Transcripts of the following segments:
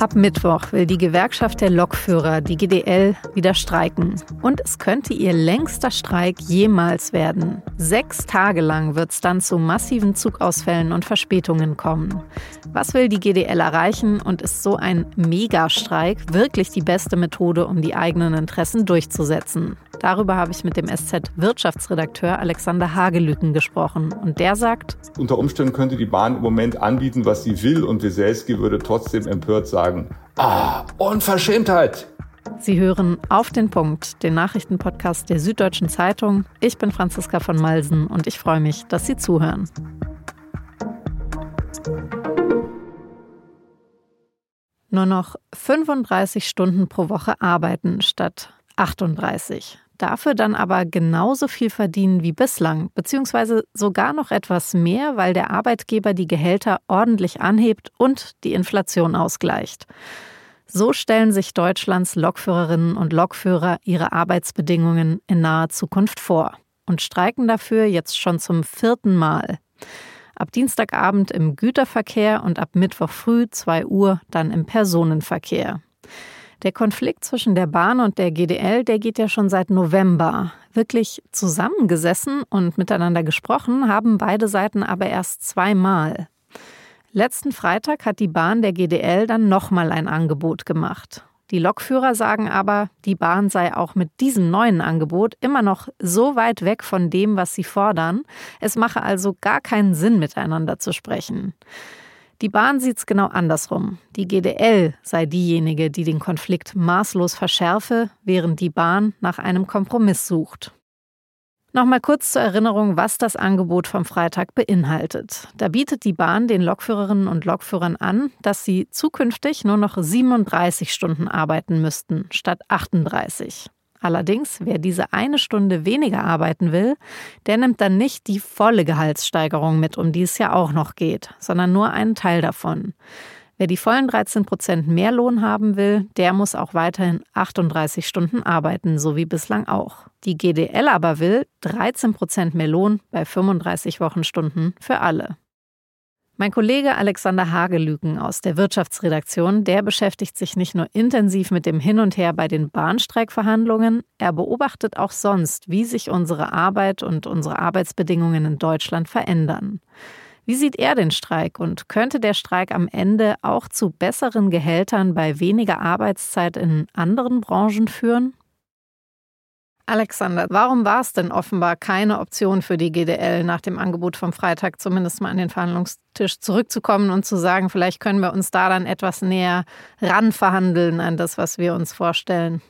Ab Mittwoch will die Gewerkschaft der Lokführer, die GDL, wieder streiken. Und es könnte ihr längster Streik jemals werden. Sechs Tage lang wird es dann zu massiven Zugausfällen und Verspätungen kommen. Was will die GDL erreichen und ist so ein Megastreik wirklich die beste Methode, um die eigenen Interessen durchzusetzen? Darüber habe ich mit dem SZ-Wirtschaftsredakteur Alexander Hagelüken gesprochen. Und der sagt, unter Umständen könnte die Bahn im Moment anbieten, was sie will. Und Wieselski würde trotzdem empört sagen, ah, Unverschämtheit. Sie hören auf den Punkt, den Nachrichtenpodcast der Süddeutschen Zeitung. Ich bin Franziska von Malsen und ich freue mich, dass Sie zuhören. Nur noch 35 Stunden pro Woche arbeiten statt 38 dafür dann aber genauso viel verdienen wie bislang, beziehungsweise sogar noch etwas mehr, weil der Arbeitgeber die Gehälter ordentlich anhebt und die Inflation ausgleicht. So stellen sich Deutschlands Lokführerinnen und Lokführer ihre Arbeitsbedingungen in naher Zukunft vor und streiken dafür jetzt schon zum vierten Mal. Ab Dienstagabend im Güterverkehr und ab Mittwoch früh 2 Uhr dann im Personenverkehr. Der Konflikt zwischen der Bahn und der GDL, der geht ja schon seit November. Wirklich zusammengesessen und miteinander gesprochen haben beide Seiten aber erst zweimal. Letzten Freitag hat die Bahn der GDL dann nochmal ein Angebot gemacht. Die Lokführer sagen aber, die Bahn sei auch mit diesem neuen Angebot immer noch so weit weg von dem, was sie fordern. Es mache also gar keinen Sinn, miteinander zu sprechen. Die Bahn sieht es genau andersrum. Die GDL sei diejenige, die den Konflikt maßlos verschärfe, während die Bahn nach einem Kompromiss sucht. Nochmal kurz zur Erinnerung, was das Angebot vom Freitag beinhaltet. Da bietet die Bahn den Lokführerinnen und Lokführern an, dass sie zukünftig nur noch 37 Stunden arbeiten müssten, statt 38. Allerdings, wer diese eine Stunde weniger arbeiten will, der nimmt dann nicht die volle Gehaltssteigerung mit, um die es ja auch noch geht, sondern nur einen Teil davon. Wer die vollen 13 Prozent mehr Lohn haben will, der muss auch weiterhin 38 Stunden arbeiten, so wie bislang auch. Die GDL aber will 13 Prozent mehr Lohn bei 35 Wochenstunden für alle. Mein Kollege Alexander Hagelüken aus der Wirtschaftsredaktion, der beschäftigt sich nicht nur intensiv mit dem Hin und Her bei den Bahnstreikverhandlungen, er beobachtet auch sonst, wie sich unsere Arbeit und unsere Arbeitsbedingungen in Deutschland verändern. Wie sieht er den Streik und könnte der Streik am Ende auch zu besseren Gehältern bei weniger Arbeitszeit in anderen Branchen führen? Alexander, warum war es denn offenbar keine Option für die GDL nach dem Angebot vom Freitag zumindest mal an den Verhandlungstisch zurückzukommen und zu sagen, vielleicht können wir uns da dann etwas näher ranverhandeln an das, was wir uns vorstellen?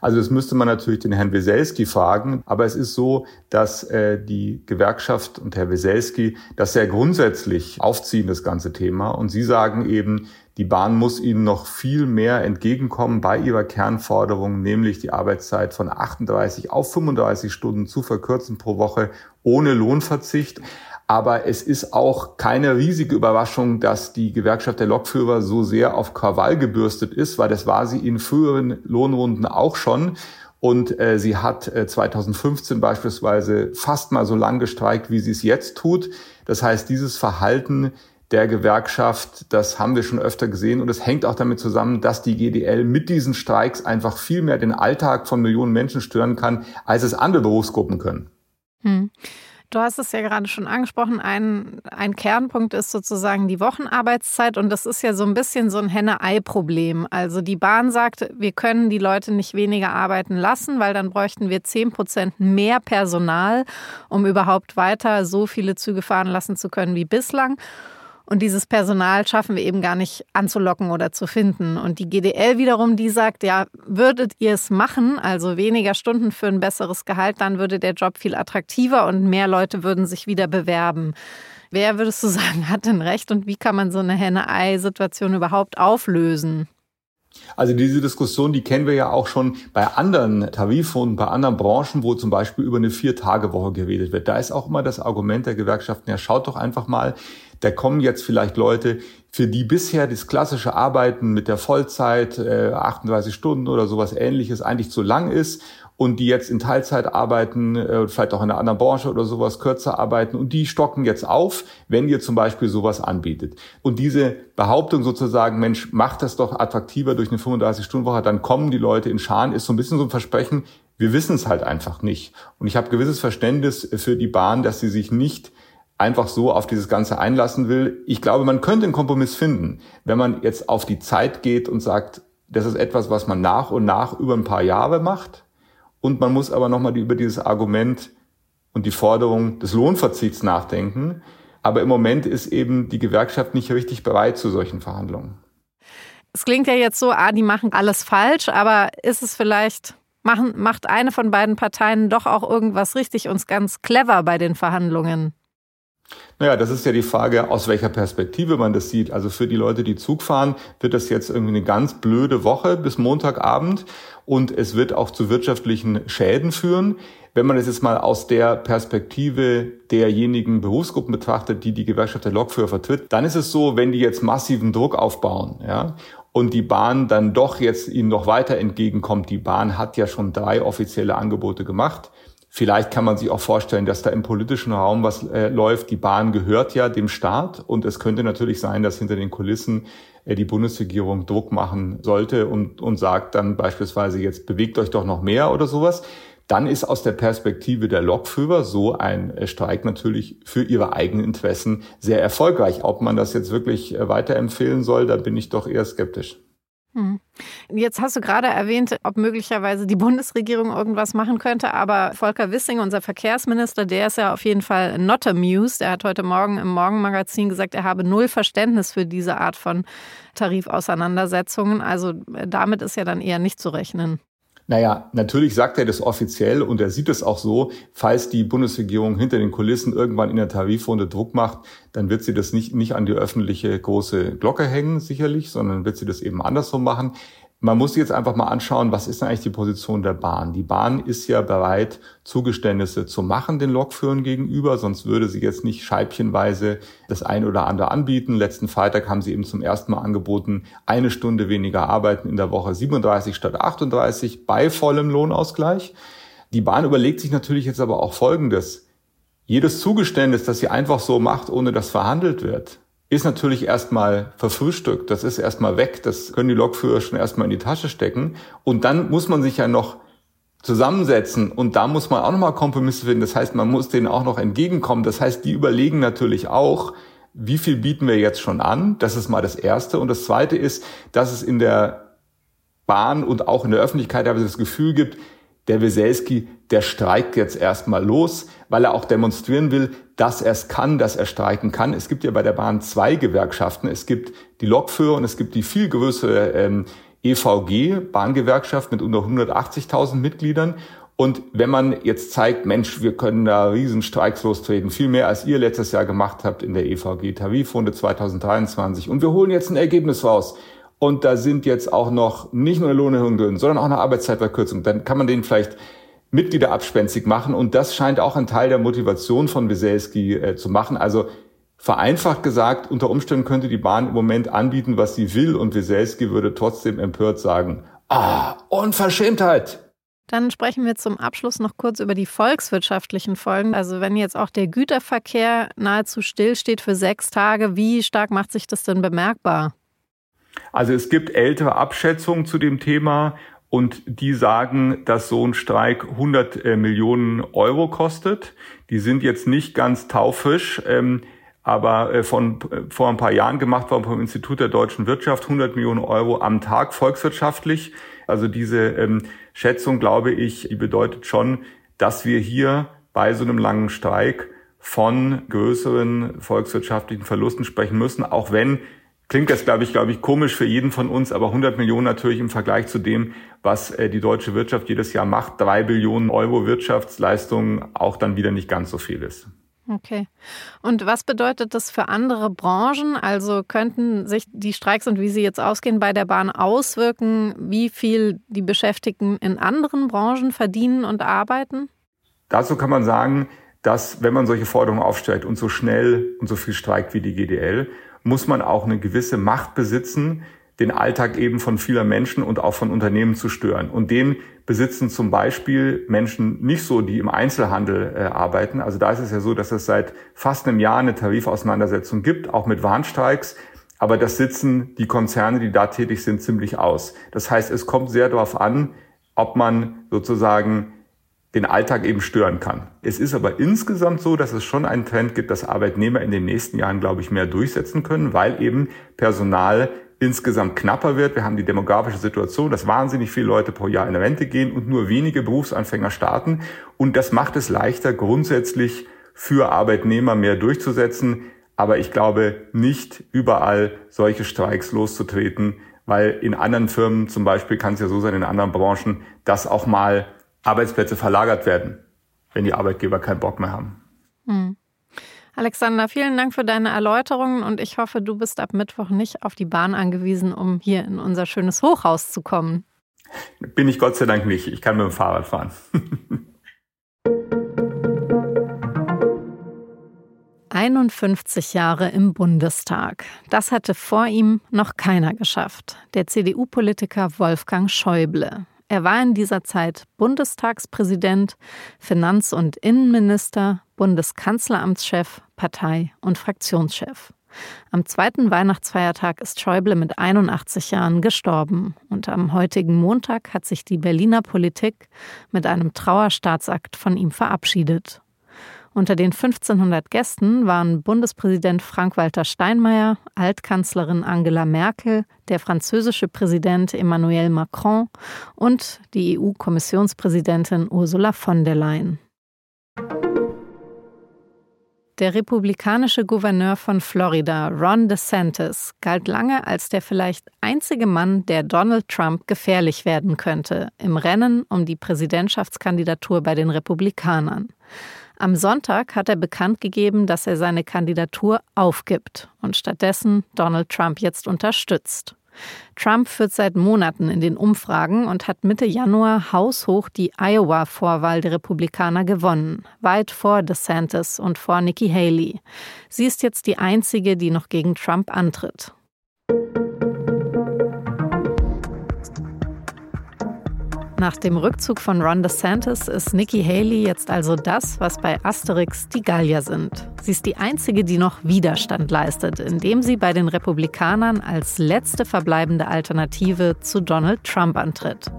Also das müsste man natürlich den Herrn Weselski fragen. Aber es ist so, dass äh, die Gewerkschaft und Herr Weselski das sehr grundsätzlich aufziehen, das ganze Thema. Und sie sagen eben, die Bahn muss ihnen noch viel mehr entgegenkommen bei ihrer Kernforderung, nämlich die Arbeitszeit von 38 auf 35 Stunden zu verkürzen pro Woche ohne Lohnverzicht. Aber es ist auch keine riesige Überraschung, dass die Gewerkschaft der Lokführer so sehr auf Krawall gebürstet ist, weil das war sie in früheren Lohnrunden auch schon. Und äh, sie hat äh, 2015 beispielsweise fast mal so lang gestreikt, wie sie es jetzt tut. Das heißt, dieses Verhalten der Gewerkschaft. Das haben wir schon öfter gesehen und es hängt auch damit zusammen, dass die GDL mit diesen Streiks einfach viel mehr den Alltag von Millionen Menschen stören kann, als es andere Berufsgruppen können. Hm. Du hast es ja gerade schon angesprochen. Ein, ein Kernpunkt ist sozusagen die Wochenarbeitszeit und das ist ja so ein bisschen so ein Henne-Ei-Problem. Also die Bahn sagt, wir können die Leute nicht weniger arbeiten lassen, weil dann bräuchten wir 10 Prozent mehr Personal, um überhaupt weiter so viele Züge fahren lassen zu können wie bislang. Und dieses Personal schaffen wir eben gar nicht anzulocken oder zu finden. Und die GDL wiederum, die sagt, ja, würdet ihr es machen, also weniger Stunden für ein besseres Gehalt, dann würde der Job viel attraktiver und mehr Leute würden sich wieder bewerben. Wer würdest du sagen, hat denn recht und wie kann man so eine Henne-Ei-Situation überhaupt auflösen? Also diese Diskussion, die kennen wir ja auch schon bei anderen Tarifrunden, bei anderen Branchen, wo zum Beispiel über eine Vier-Tage-Woche geredet wird. Da ist auch immer das Argument der Gewerkschaften, ja, schaut doch einfach mal, da kommen jetzt vielleicht Leute, für die bisher das klassische Arbeiten mit der Vollzeit, äh, 38 Stunden oder sowas ähnliches eigentlich zu lang ist. und die jetzt in Teilzeit arbeiten, äh, vielleicht auch in einer anderen Branche oder sowas kürzer arbeiten und die stocken jetzt auf, wenn ihr zum Beispiel sowas anbietet. Und diese Behauptung sozusagen, Mensch, macht das doch attraktiver durch eine 35-Stunden-Woche, dann kommen die Leute in Scharen, ist so ein bisschen so ein Versprechen, wir wissen es halt einfach nicht. Und ich habe gewisses Verständnis für die Bahn, dass sie sich nicht einfach so auf dieses Ganze einlassen will. Ich glaube, man könnte einen Kompromiss finden, wenn man jetzt auf die Zeit geht und sagt, das ist etwas, was man nach und nach über ein paar Jahre macht. Und man muss aber nochmal über dieses Argument und die Forderung des Lohnverzichts nachdenken. Aber im Moment ist eben die Gewerkschaft nicht richtig bereit zu solchen Verhandlungen. Es klingt ja jetzt so, ah, die machen alles falsch, aber ist es vielleicht, machen, macht eine von beiden Parteien doch auch irgendwas richtig und ganz clever bei den Verhandlungen? Naja, das ist ja die Frage, aus welcher Perspektive man das sieht. Also für die Leute, die Zug fahren, wird das jetzt irgendwie eine ganz blöde Woche bis Montagabend und es wird auch zu wirtschaftlichen Schäden führen. Wenn man es jetzt mal aus der Perspektive derjenigen Berufsgruppen betrachtet, die die Gewerkschaft der Lokführer vertritt, dann ist es so, wenn die jetzt massiven Druck aufbauen, ja, und die Bahn dann doch jetzt ihnen noch weiter entgegenkommt. Die Bahn hat ja schon drei offizielle Angebote gemacht. Vielleicht kann man sich auch vorstellen, dass da im politischen Raum was äh, läuft. Die Bahn gehört ja dem Staat und es könnte natürlich sein, dass hinter den Kulissen äh, die Bundesregierung Druck machen sollte und, und sagt dann beispielsweise, jetzt bewegt euch doch noch mehr oder sowas. Dann ist aus der Perspektive der Lokführer so ein äh, Streik natürlich für ihre eigenen Interessen sehr erfolgreich. Ob man das jetzt wirklich äh, weiterempfehlen soll, da bin ich doch eher skeptisch. Hm. Jetzt hast du gerade erwähnt, ob möglicherweise die Bundesregierung irgendwas machen könnte, aber Volker Wissing, unser Verkehrsminister, der ist ja auf jeden Fall not amused. Er hat heute Morgen im Morgenmagazin gesagt, er habe null Verständnis für diese Art von Tarifauseinandersetzungen. Also äh, damit ist ja dann eher nicht zu rechnen. Naja, natürlich sagt er das offiziell und er sieht es auch so, falls die Bundesregierung hinter den Kulissen irgendwann in der Tarifrunde Druck macht, dann wird sie das nicht, nicht an die öffentliche große Glocke hängen, sicherlich, sondern wird sie das eben andersrum machen. Man muss sich jetzt einfach mal anschauen, was ist denn eigentlich die Position der Bahn? Die Bahn ist ja bereit, Zugeständnisse zu machen den Lokführern gegenüber, sonst würde sie jetzt nicht scheibchenweise das ein oder andere anbieten. Letzten Freitag haben sie eben zum ersten Mal angeboten, eine Stunde weniger arbeiten in der Woche, 37 statt 38 bei vollem Lohnausgleich. Die Bahn überlegt sich natürlich jetzt aber auch Folgendes. Jedes Zugeständnis, das sie einfach so macht, ohne dass verhandelt wird, ist natürlich erstmal verfrühstückt. Das ist erstmal weg. Das können die Lokführer schon erstmal in die Tasche stecken. Und dann muss man sich ja noch zusammensetzen und da muss man auch nochmal Kompromisse finden. Das heißt, man muss denen auch noch entgegenkommen. Das heißt, die überlegen natürlich auch, wie viel bieten wir jetzt schon an? Das ist mal das Erste. Und das Zweite ist, dass es in der Bahn und auch in der Öffentlichkeit das Gefühl gibt, der Weselski, der streikt jetzt erstmal los, weil er auch demonstrieren will, dass er es kann, dass er streiken kann. Es gibt ja bei der Bahn zwei Gewerkschaften. Es gibt die Lokführer und es gibt die viel größere ähm, EVG, Bahngewerkschaft mit unter 180.000 Mitgliedern. Und wenn man jetzt zeigt, Mensch, wir können da Riesenstreiks lostreten, viel mehr als ihr letztes Jahr gemacht habt in der EVG Tarifrunde 2023 und wir holen jetzt ein Ergebnis raus, und da sind jetzt auch noch nicht nur eine drin, sondern auch eine Arbeitszeitverkürzung. Dann kann man den vielleicht Mitglieder abspensig machen und das scheint auch ein Teil der Motivation von Weselski äh, zu machen. Also vereinfacht gesagt, unter Umständen könnte die Bahn im Moment anbieten, was sie will und Weselski würde trotzdem empört sagen, ah, Unverschämtheit. Dann sprechen wir zum Abschluss noch kurz über die volkswirtschaftlichen Folgen. Also wenn jetzt auch der Güterverkehr nahezu stillsteht für sechs Tage, wie stark macht sich das denn bemerkbar? Also es gibt ältere Abschätzungen zu dem Thema und die sagen, dass so ein Streik 100 äh, Millionen Euro kostet. Die sind jetzt nicht ganz taufrisch, ähm, aber äh, von äh, vor ein paar Jahren gemacht worden vom Institut der deutschen Wirtschaft 100 Millionen Euro am Tag volkswirtschaftlich. Also diese ähm, Schätzung, glaube ich, die bedeutet schon, dass wir hier bei so einem langen Streik von größeren volkswirtschaftlichen Verlusten sprechen müssen, auch wenn Klingt jetzt, glaube ich, glaube ich, komisch für jeden von uns, aber 100 Millionen natürlich im Vergleich zu dem, was äh, die deutsche Wirtschaft jedes Jahr macht, drei Billionen Euro Wirtschaftsleistung auch dann wieder nicht ganz so viel ist. Okay. Und was bedeutet das für andere Branchen? Also könnten sich die Streiks und wie sie jetzt ausgehen bei der Bahn auswirken, wie viel die Beschäftigten in anderen Branchen verdienen und arbeiten? Dazu kann man sagen, dass wenn man solche Forderungen aufstellt und so schnell und so viel streikt wie die GDL, muss man auch eine gewisse Macht besitzen, den Alltag eben von vieler Menschen und auch von Unternehmen zu stören. Und den besitzen zum Beispiel Menschen nicht so, die im Einzelhandel äh, arbeiten. Also da ist es ja so, dass es seit fast einem Jahr eine Tarifauseinandersetzung gibt, auch mit Warnstreiks. Aber das sitzen die Konzerne, die da tätig sind, ziemlich aus. Das heißt, es kommt sehr darauf an, ob man sozusagen den Alltag eben stören kann. Es ist aber insgesamt so, dass es schon einen Trend gibt, dass Arbeitnehmer in den nächsten Jahren, glaube ich, mehr durchsetzen können, weil eben Personal insgesamt knapper wird. Wir haben die demografische Situation, dass wahnsinnig viele Leute pro Jahr in Rente gehen und nur wenige Berufsanfänger starten. Und das macht es leichter, grundsätzlich für Arbeitnehmer mehr durchzusetzen. Aber ich glaube nicht überall solche Streiks loszutreten, weil in anderen Firmen zum Beispiel kann es ja so sein, in anderen Branchen, dass auch mal Arbeitsplätze verlagert werden, wenn die Arbeitgeber keinen Bock mehr haben. Hm. Alexander, vielen Dank für deine Erläuterungen und ich hoffe, du bist ab Mittwoch nicht auf die Bahn angewiesen, um hier in unser schönes Hochhaus zu kommen. Bin ich Gott sei Dank nicht. Ich kann mit dem Fahrrad fahren. 51 Jahre im Bundestag. Das hatte vor ihm noch keiner geschafft. Der CDU-Politiker Wolfgang Schäuble. Er war in dieser Zeit Bundestagspräsident, Finanz- und Innenminister, Bundeskanzleramtschef, Partei- und Fraktionschef. Am zweiten Weihnachtsfeiertag ist Schäuble mit 81 Jahren gestorben und am heutigen Montag hat sich die Berliner Politik mit einem Trauerstaatsakt von ihm verabschiedet. Unter den 1500 Gästen waren Bundespräsident Frank-Walter Steinmeier, Altkanzlerin Angela Merkel, der französische Präsident Emmanuel Macron und die EU-Kommissionspräsidentin Ursula von der Leyen. Der republikanische Gouverneur von Florida, Ron DeSantis, galt lange als der vielleicht einzige Mann, der Donald Trump gefährlich werden könnte im Rennen um die Präsidentschaftskandidatur bei den Republikanern. Am Sonntag hat er bekannt gegeben, dass er seine Kandidatur aufgibt und stattdessen Donald Trump jetzt unterstützt. Trump führt seit Monaten in den Umfragen und hat Mitte Januar haushoch die Iowa-Vorwahl der Republikaner gewonnen, weit vor DeSantis und vor Nikki Haley. Sie ist jetzt die einzige, die noch gegen Trump antritt. Nach dem Rückzug von Ron DeSantis ist Nikki Haley jetzt also das, was bei Asterix die Gallier sind. Sie ist die einzige, die noch Widerstand leistet, indem sie bei den Republikanern als letzte verbleibende Alternative zu Donald Trump antritt.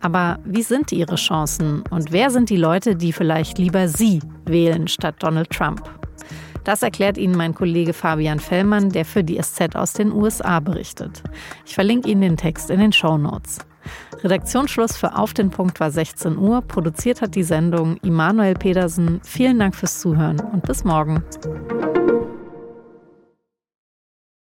Aber wie sind ihre Chancen und wer sind die Leute, die vielleicht lieber sie wählen statt Donald Trump? Das erklärt Ihnen mein Kollege Fabian Fellmann, der für die SZ aus den USA berichtet. Ich verlinke Ihnen den Text in den Show Notes. Redaktionsschluss für Auf den Punkt war 16 Uhr. Produziert hat die Sendung Immanuel Pedersen. Vielen Dank fürs Zuhören und bis morgen.